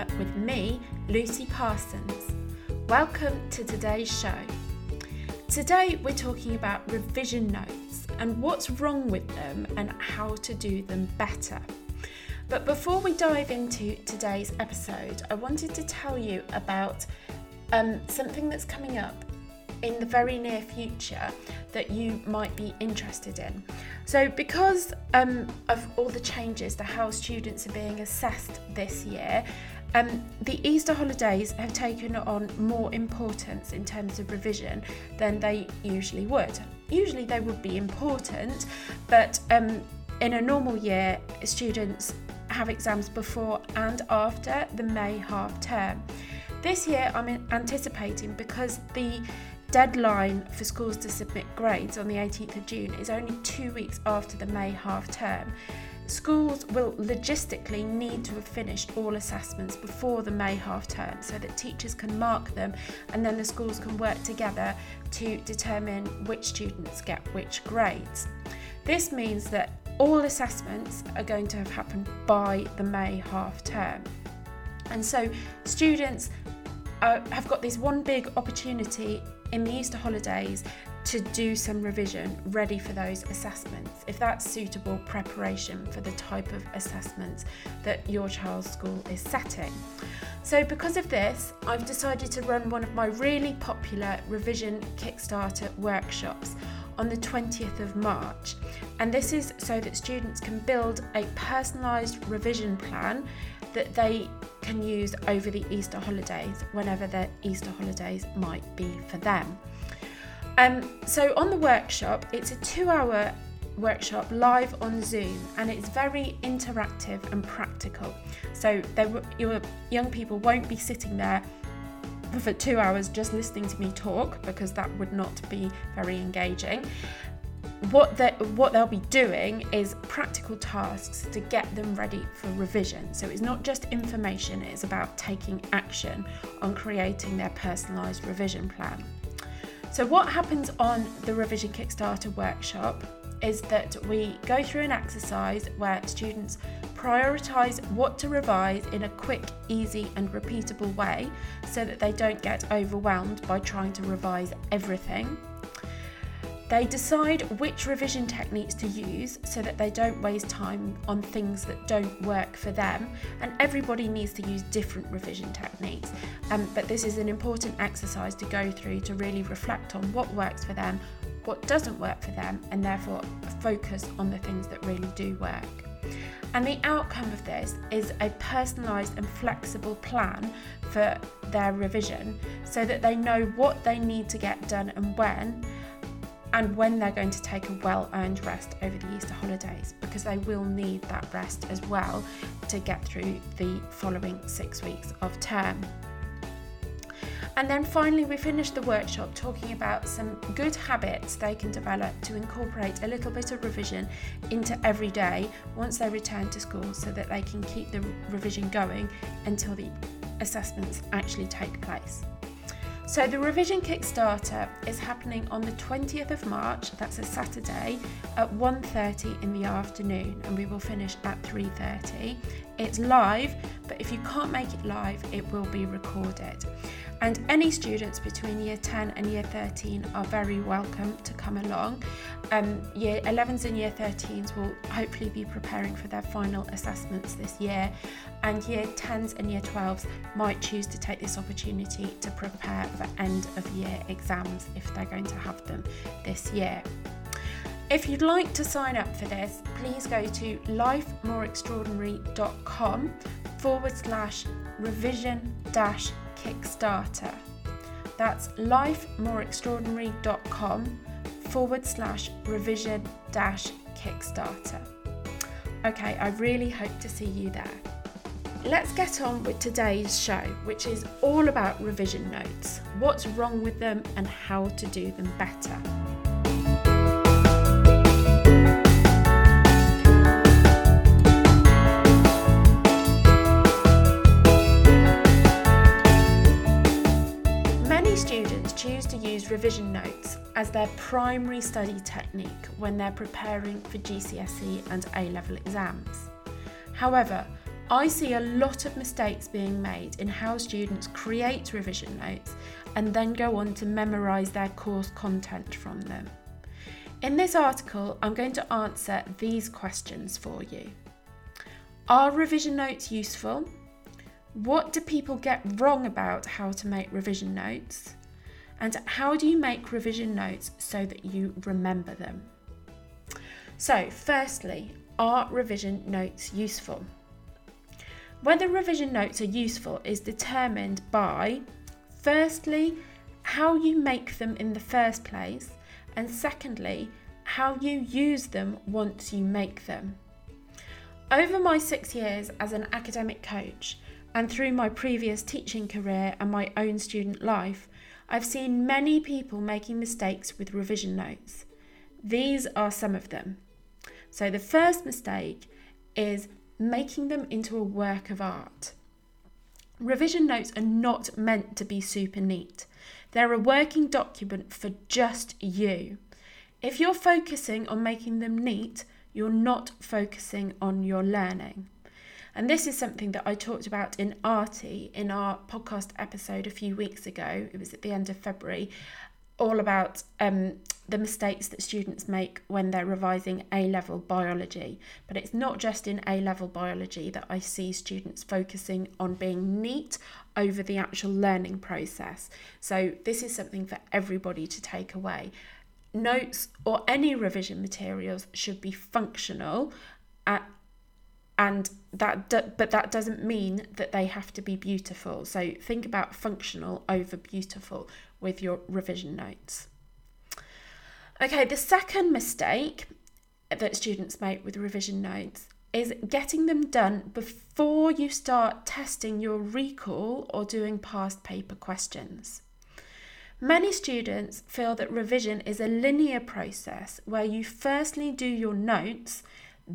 With me, Lucy Parsons. Welcome to today's show. Today we're talking about revision notes and what's wrong with them and how to do them better. But before we dive into today's episode, I wanted to tell you about um, something that's coming up in the very near future that you might be interested in. So, because um, of all the changes to how students are being assessed this year, um, the Easter holidays have taken on more importance in terms of revision than they usually would. Usually, they would be important, but um, in a normal year, students have exams before and after the May half term. This year, I'm anticipating because the deadline for schools to submit grades on the 18th of June is only two weeks after the May half term. Schools will logistically need to have finished all assessments before the May half term so that teachers can mark them and then the schools can work together to determine which students get which grades. This means that all assessments are going to have happened by the May half term. And so students uh, have got this one big opportunity in the Easter holidays to do some revision ready for those assessments if that's suitable preparation for the type of assessments that your child's school is setting. So, because of this, I've decided to run one of my really popular revision Kickstarter workshops on the 20th of March. And this is so that students can build a personalised revision plan that they can use over the Easter holidays, whenever the Easter holidays might be for them. Um, so, on the workshop, it's a two hour workshop live on Zoom and it's very interactive and practical. So, your young people won't be sitting there for two hours just listening to me talk because that would not be very engaging what they what they'll be doing is practical tasks to get them ready for revision. So it's not just information, it's about taking action on creating their personalized revision plan. So what happens on the revision Kickstarter workshop is that we go through an exercise where students prioritize what to revise in a quick, easy and repeatable way so that they don't get overwhelmed by trying to revise everything. They decide which revision techniques to use so that they don't waste time on things that don't work for them. And everybody needs to use different revision techniques. Um, but this is an important exercise to go through to really reflect on what works for them, what doesn't work for them, and therefore focus on the things that really do work. And the outcome of this is a personalised and flexible plan for their revision so that they know what they need to get done and when and when they're going to take a well earned rest over the Easter holidays because they will need that rest as well to get through the following six weeks of term. And then finally, we finished the workshop talking about some good habits they can develop to incorporate a little bit of revision into every day once they return to school so that they can keep the revision going until the assessments actually take place. So the revision Kickstarter is happening on the 20th of March, that's a Saturday, at 1:30 in the afternoon and we will finish at 3:30. It's live, but if you can't make it live, it will be recorded. And any students between year 10 and year 13 are very welcome to come along. Um, year 11s and year 13s will hopefully be preparing for their final assessments this year, and year 10s and year 12s might choose to take this opportunity to prepare for end of year exams if they're going to have them this year. If you'd like to sign up for this, please go to lifemoreextraordinary.com forward slash revision dash Kickstarter. That's lifemoreextraordinary.com forward slash revision dash Kickstarter. Okay, I really hope to see you there. Let's get on with today's show, which is all about revision notes what's wrong with them and how to do them better. Revision notes as their primary study technique when they're preparing for GCSE and A level exams. However, I see a lot of mistakes being made in how students create revision notes and then go on to memorise their course content from them. In this article, I'm going to answer these questions for you. Are revision notes useful? What do people get wrong about how to make revision notes? And how do you make revision notes so that you remember them? So, firstly, are revision notes useful? Whether revision notes are useful is determined by, firstly, how you make them in the first place, and secondly, how you use them once you make them. Over my six years as an academic coach, and through my previous teaching career and my own student life, I've seen many people making mistakes with revision notes. These are some of them. So, the first mistake is making them into a work of art. Revision notes are not meant to be super neat. They're a working document for just you. If you're focusing on making them neat, you're not focusing on your learning. And this is something that I talked about in Artie in our podcast episode a few weeks ago. It was at the end of February, all about um, the mistakes that students make when they're revising A level biology. But it's not just in A level biology that I see students focusing on being neat over the actual learning process. So, this is something for everybody to take away. Notes or any revision materials should be functional at and that do, but that doesn't mean that they have to be beautiful. So think about functional over beautiful with your revision notes. Okay the second mistake that students make with revision notes is getting them done before you start testing your recall or doing past paper questions. Many students feel that revision is a linear process where you firstly do your notes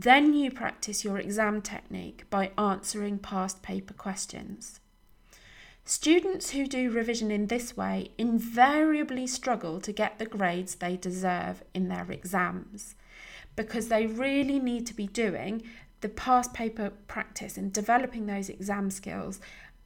then you practice your exam technique by answering past paper questions. Students who do revision in this way invariably struggle to get the grades they deserve in their exams because they really need to be doing the past paper practice and developing those exam skills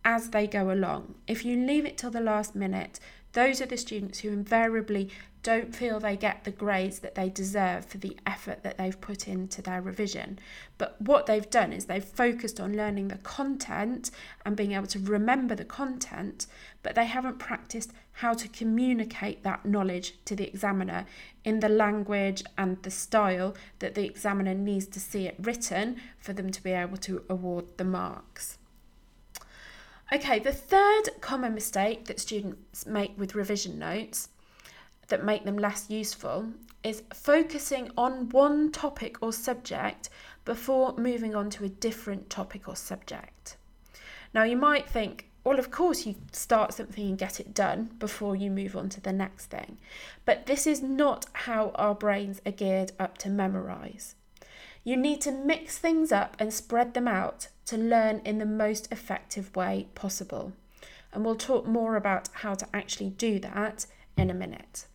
as they go along. If you leave it till the last minute, those are the students who invariably don't feel they get the grades that they deserve for the effort that they've put into their revision. But what they've done is they've focused on learning the content and being able to remember the content, but they haven't practiced how to communicate that knowledge to the examiner in the language and the style that the examiner needs to see it written for them to be able to award the marks. Okay, the third common mistake that students make with revision notes that make them less useful is focusing on one topic or subject before moving on to a different topic or subject. Now, you might think, well, of course, you start something and get it done before you move on to the next thing. But this is not how our brains are geared up to memorize. You need to mix things up and spread them out to learn in the most effective way possible. And we'll talk more about how to actually do that in a minute.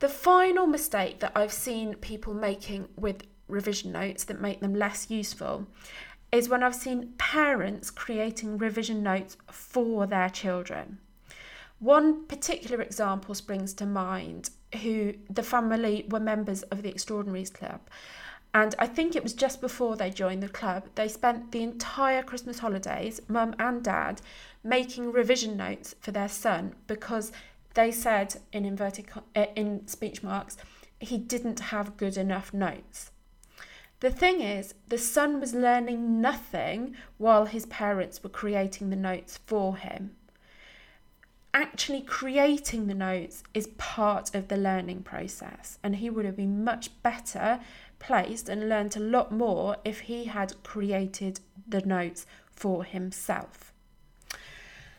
The final mistake that I've seen people making with revision notes that make them less useful is when I've seen parents creating revision notes for their children. One particular example springs to mind who the family were members of the Extraordinaries Club. And I think it was just before they joined the club, they spent the entire Christmas holidays, mum and dad, making revision notes for their son because they said in inverted uh, in speech marks he didn't have good enough notes. The thing is, the son was learning nothing while his parents were creating the notes for him. Actually, creating the notes is part of the learning process, and he would have been much better placed and learned a lot more if he had created the notes for himself.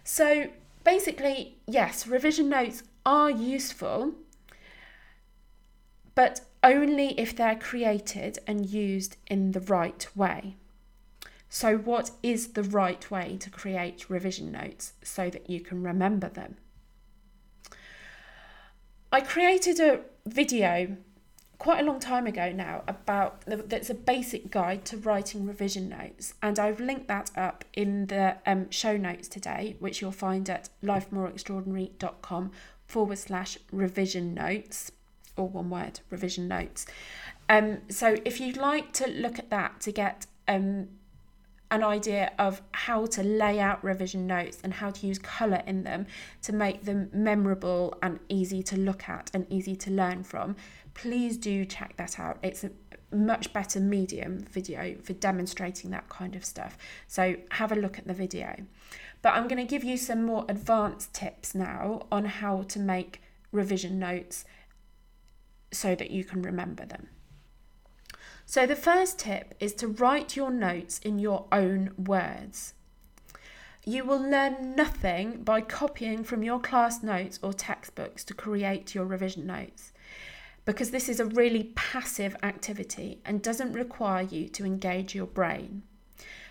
So, basically, yes, revision notes are useful, but only if they're created and used in the right way. So, what is the right way to create revision notes so that you can remember them? I created a video quite a long time ago now about that's a basic guide to writing revision notes, and I've linked that up in the um, show notes today, which you'll find at lifemoreextraordinary.com forward slash revision notes, or one word, revision notes. Um, so if you'd like to look at that to get um, an idea of how to lay out revision notes and how to use colour in them to make them memorable and easy to look at and easy to learn from, please do check that out. It's a much better medium video for demonstrating that kind of stuff. So have a look at the video. But I'm going to give you some more advanced tips now on how to make revision notes so that you can remember them. So, the first tip is to write your notes in your own words. You will learn nothing by copying from your class notes or textbooks to create your revision notes because this is a really passive activity and doesn't require you to engage your brain.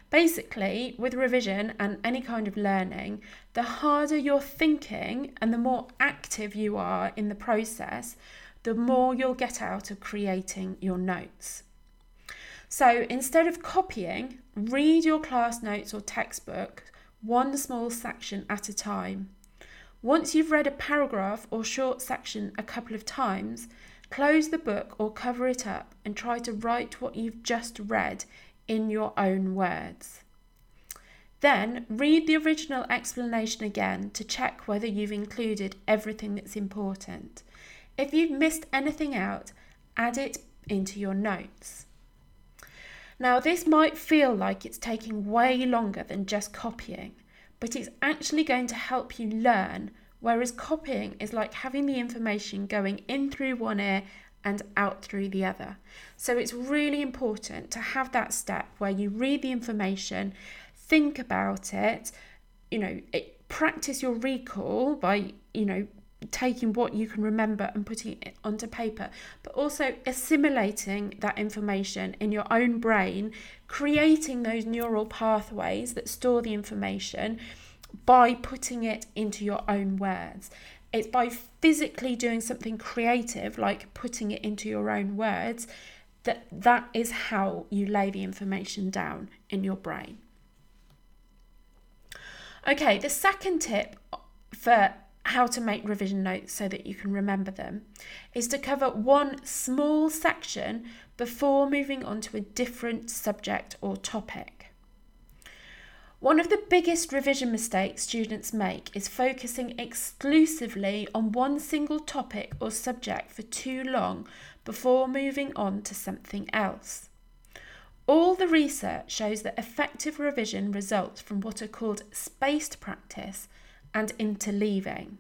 Basically, with revision and any kind of learning, the harder you're thinking and the more active you are in the process, the more you'll get out of creating your notes. So instead of copying, read your class notes or textbook one small section at a time. Once you've read a paragraph or short section a couple of times, close the book or cover it up and try to write what you've just read in your own words. Then read the original explanation again to check whether you've included everything that's important. If you've missed anything out, add it into your notes. Now, this might feel like it's taking way longer than just copying, but it's actually going to help you learn, whereas copying is like having the information going in through one ear and out through the other. So it's really important to have that step where you read the information, think about it, you know, it, practice your recall by, you know, taking what you can remember and putting it onto paper, but also assimilating that information in your own brain, creating those neural pathways that store the information by putting it into your own words. It's by physically doing something creative, like putting it into your own words, that that is how you lay the information down in your brain. Okay, the second tip for how to make revision notes so that you can remember them is to cover one small section before moving on to a different subject or topic. One of the biggest revision mistakes students make is focusing exclusively on one single topic or subject for too long before moving on to something else. All the research shows that effective revision results from what are called spaced practice and interleaving.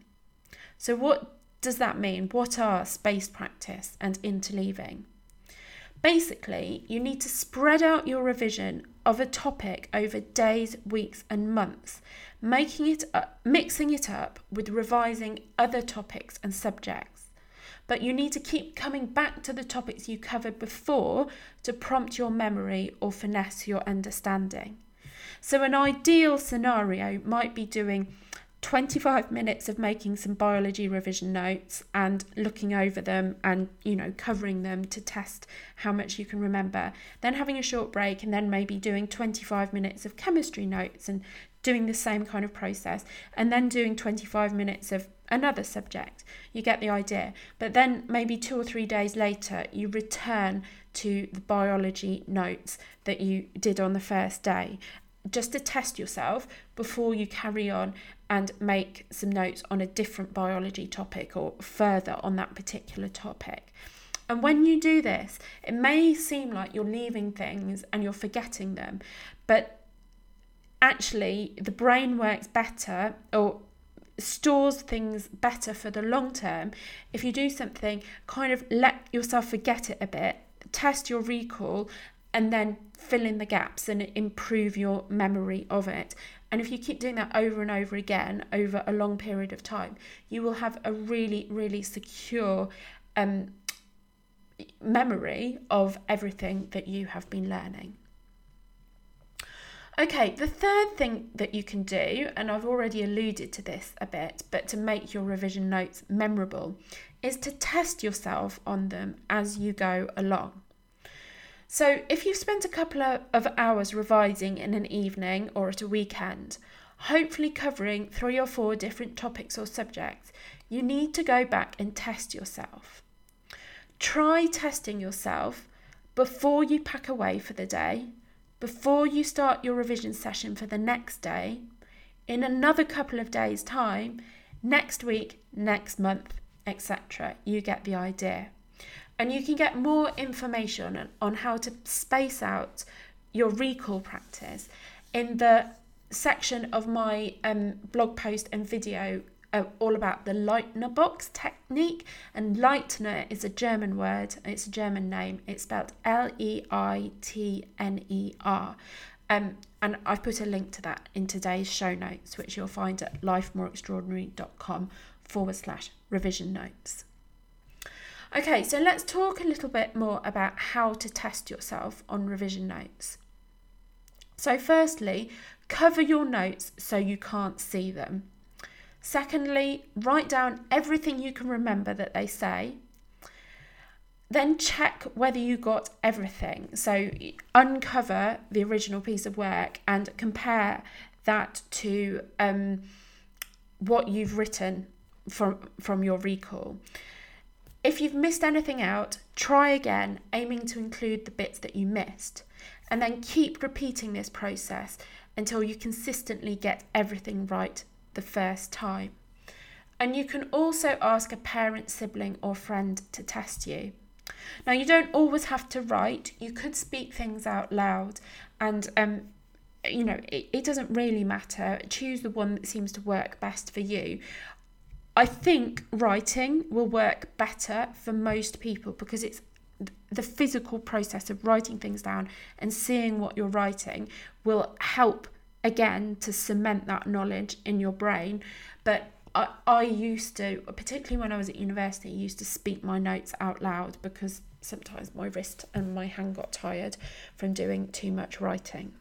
So, what does that mean? What are spaced practice and interleaving? Basically, you need to spread out your revision of a topic over days, weeks, and months, making it up, mixing it up with revising other topics and subjects. But you need to keep coming back to the topics you covered before to prompt your memory or finesse your understanding. So, an ideal scenario might be doing 25 minutes of making some biology revision notes and looking over them and you know covering them to test how much you can remember. Then having a short break and then maybe doing 25 minutes of chemistry notes and doing the same kind of process and then doing 25 minutes of another subject. You get the idea. But then maybe 2 or 3 days later you return to the biology notes that you did on the first day. Just to test yourself before you carry on and make some notes on a different biology topic or further on that particular topic. And when you do this, it may seem like you're leaving things and you're forgetting them, but actually, the brain works better or stores things better for the long term if you do something, kind of let yourself forget it a bit, test your recall, and then fill in the gaps and improve your memory of it. And if you keep doing that over and over again over a long period of time, you will have a really, really secure um, memory of everything that you have been learning. Okay, the third thing that you can do, and I've already alluded to this a bit, but to make your revision notes memorable, is to test yourself on them as you go along. So, if you've spent a couple of hours revising in an evening or at a weekend, hopefully covering three or four different topics or subjects, you need to go back and test yourself. Try testing yourself before you pack away for the day before you start your revision session for the next day, in another couple of days' time, next week, next month, etc. You get the idea. And you can get more information on how to space out your recall practice in the section of my um, blog post and video uh, all about the Leitner box technique. And Leitner is a German word, it's a German name. It's spelled L E I T N E R. Um, and I've put a link to that in today's show notes, which you'll find at lifemoreextraordinary.com forward slash revision notes. Okay, so let's talk a little bit more about how to test yourself on revision notes. So, firstly, cover your notes so you can't see them. Secondly, write down everything you can remember that they say. Then check whether you got everything. So uncover the original piece of work and compare that to um, what you've written from from your recall. If you've missed anything out, try again, aiming to include the bits that you missed. And then keep repeating this process until you consistently get everything right the first time. And you can also ask a parent, sibling, or friend to test you. Now, you don't always have to write, you could speak things out loud, and um, you know, it, it doesn't really matter. Choose the one that seems to work best for you. I think writing will work better for most people because it's the physical process of writing things down and seeing what you're writing will help again to cement that knowledge in your brain. But I, I used to, particularly when I was at university, used to speak my notes out loud because sometimes my wrist and my hand got tired from doing too much writing.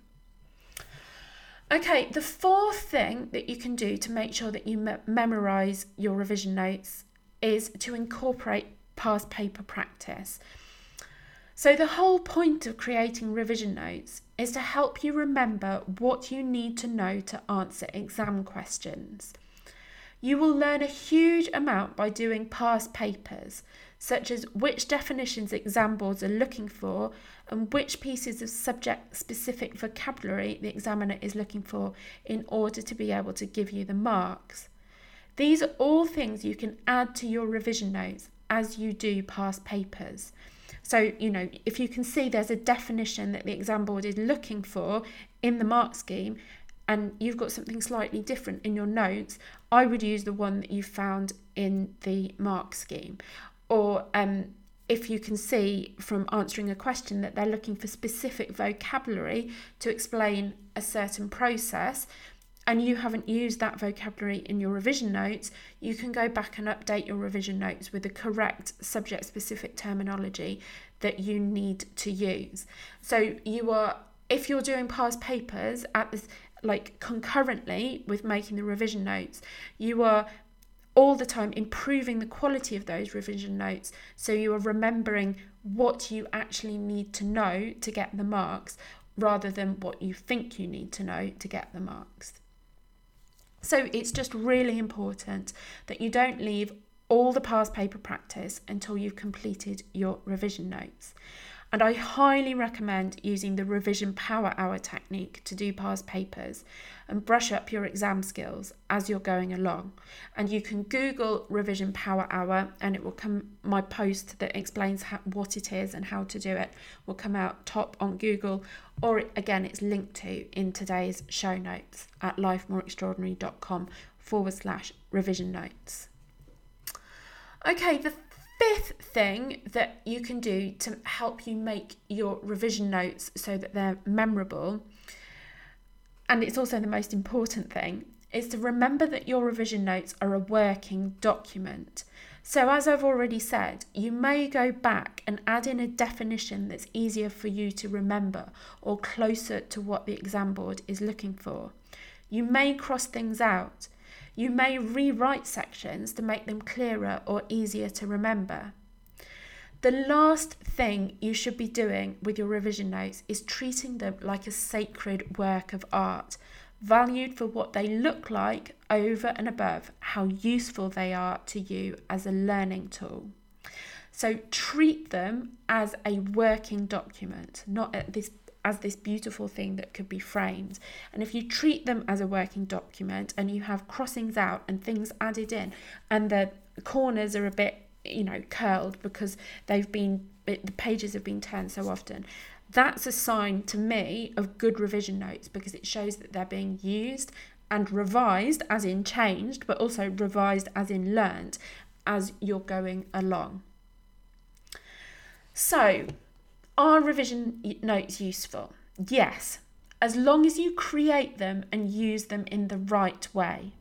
Okay, the fourth thing that you can do to make sure that you me- memorize your revision notes is to incorporate past paper practice. So, the whole point of creating revision notes is to help you remember what you need to know to answer exam questions. You will learn a huge amount by doing past papers, such as which definitions exam boards are looking for and which pieces of subject specific vocabulary the examiner is looking for in order to be able to give you the marks. These are all things you can add to your revision notes as you do past papers. So, you know, if you can see there's a definition that the exam board is looking for in the mark scheme, and you've got something slightly different in your notes, I would use the one that you found in the mark scheme. Or um, if you can see from answering a question that they're looking for specific vocabulary to explain a certain process, and you haven't used that vocabulary in your revision notes, you can go back and update your revision notes with the correct subject specific terminology that you need to use. So you are if you're doing past papers at this like concurrently with making the revision notes, you are all the time improving the quality of those revision notes so you are remembering what you actually need to know to get the marks rather than what you think you need to know to get the marks. So it's just really important that you don't leave all the past paper practice until you've completed your revision notes. And I highly recommend using the revision power hour technique to do past papers and brush up your exam skills as you're going along. And you can Google revision power hour and it will come, my post that explains how, what it is and how to do it will come out top on Google, or again, it's linked to in today's show notes at lifemoreextraordinary.com forward slash revision notes. Okay, the fifth thing that you can do to help you make your revision notes so that they're memorable, and it's also the most important thing, is to remember that your revision notes are a working document. So, as I've already said, you may go back and add in a definition that's easier for you to remember or closer to what the exam board is looking for. You may cross things out. You mm-hmm. may rewrite sections to make them clearer or easier to remember. The last thing you should be doing with your revision notes is treating them like a sacred work of art, valued for what they look like over and above how useful they are to you as a learning tool. So treat them as a working document, not this as this beautiful thing that could be framed. And if you treat them as a working document and you have crossings out and things added in and the corners are a bit you know curled because they've been the pages have been turned so often that's a sign to me of good revision notes because it shows that they're being used and revised as in changed but also revised as in learned as you're going along so are revision notes useful yes as long as you create them and use them in the right way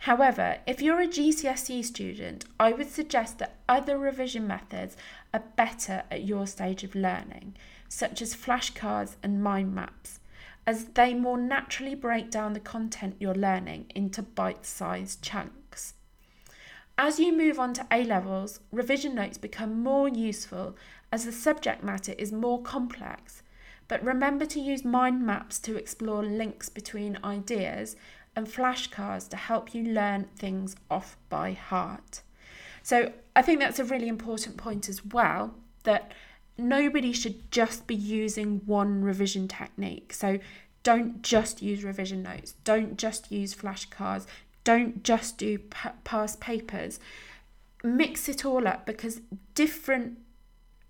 However, if you're a GCSE student, I would suggest that other revision methods are better at your stage of learning, such as flashcards and mind maps, as they more naturally break down the content you're learning into bite sized chunks. As you move on to A levels, revision notes become more useful as the subject matter is more complex. But remember to use mind maps to explore links between ideas and flashcards to help you learn things off by heart. So I think that's a really important point as well that nobody should just be using one revision technique. So don't just use revision notes, don't just use flashcards, don't just do past papers. Mix it all up because different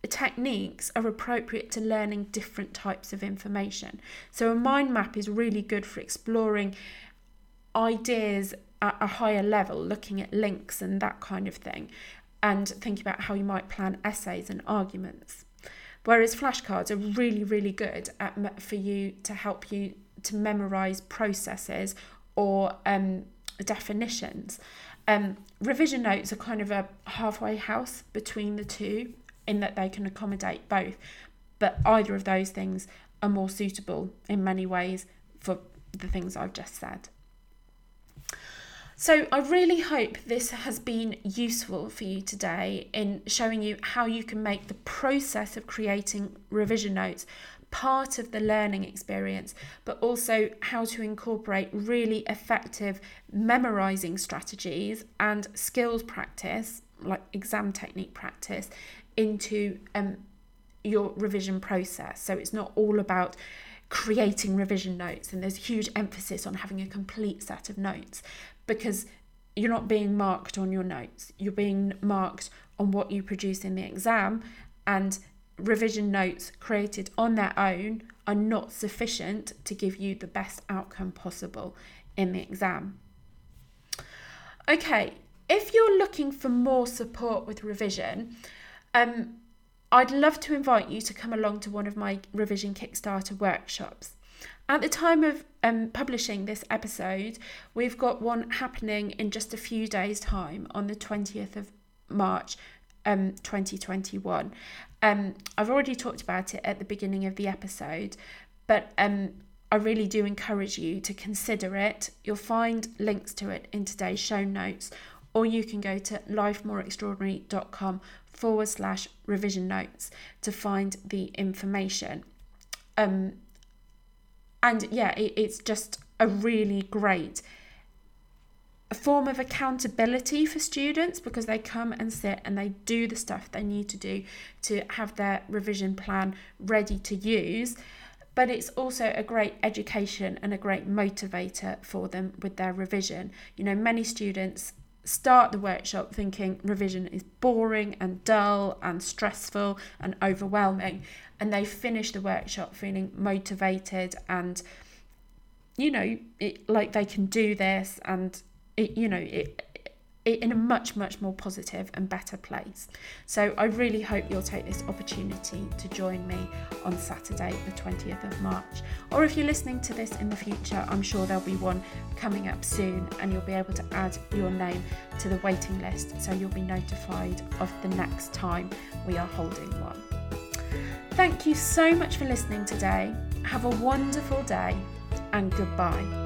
techniques are appropriate to learning different types of information. So a mind map is really good for exploring ideas at a higher level, looking at links and that kind of thing, and thinking about how you might plan essays and arguments. Whereas flashcards are really, really good at for you to help you to memorize processes or um, definitions. Um, revision notes are kind of a halfway house between the two in that they can accommodate both, but either of those things are more suitable in many ways for the things I've just said. So, I really hope this has been useful for you today in showing you how you can make the process of creating revision notes part of the learning experience, but also how to incorporate really effective memorizing strategies and skills practice, like exam technique practice, into um, your revision process. So, it's not all about creating revision notes and there's huge emphasis on having a complete set of notes because you're not being marked on your notes, you're being marked on what you produce in the exam, and revision notes created on their own are not sufficient to give you the best outcome possible in the exam. Okay, if you're looking for more support with revision, um, I'd love to invite you to come along to one of my revision Kickstarter workshops. At the time of um, publishing this episode, we've got one happening in just a few days' time on the 20th of March um, 2021. Um, I've already talked about it at the beginning of the episode, but um, I really do encourage you to consider it. You'll find links to it in today's show notes, or you can go to lifemoreextraordinary.com forward slash revision notes to find the information. Um, and yeah, it, it's just a really great a form of accountability for students because they come and sit and they do the stuff they need to do to have their revision plan ready to use. But it's also a great education and a great motivator for them with their revision. You know, many students start the workshop thinking revision is boring and dull and stressful and overwhelming. And they finish the workshop feeling motivated and you know it, like they can do this and it you know it in a much, much more positive and better place. So I really hope you'll take this opportunity to join me on Saturday, the 20th of March. Or if you're listening to this in the future, I'm sure there'll be one coming up soon and you'll be able to add your name to the waiting list so you'll be notified of the next time we are holding one. Thank you so much for listening today. Have a wonderful day and goodbye.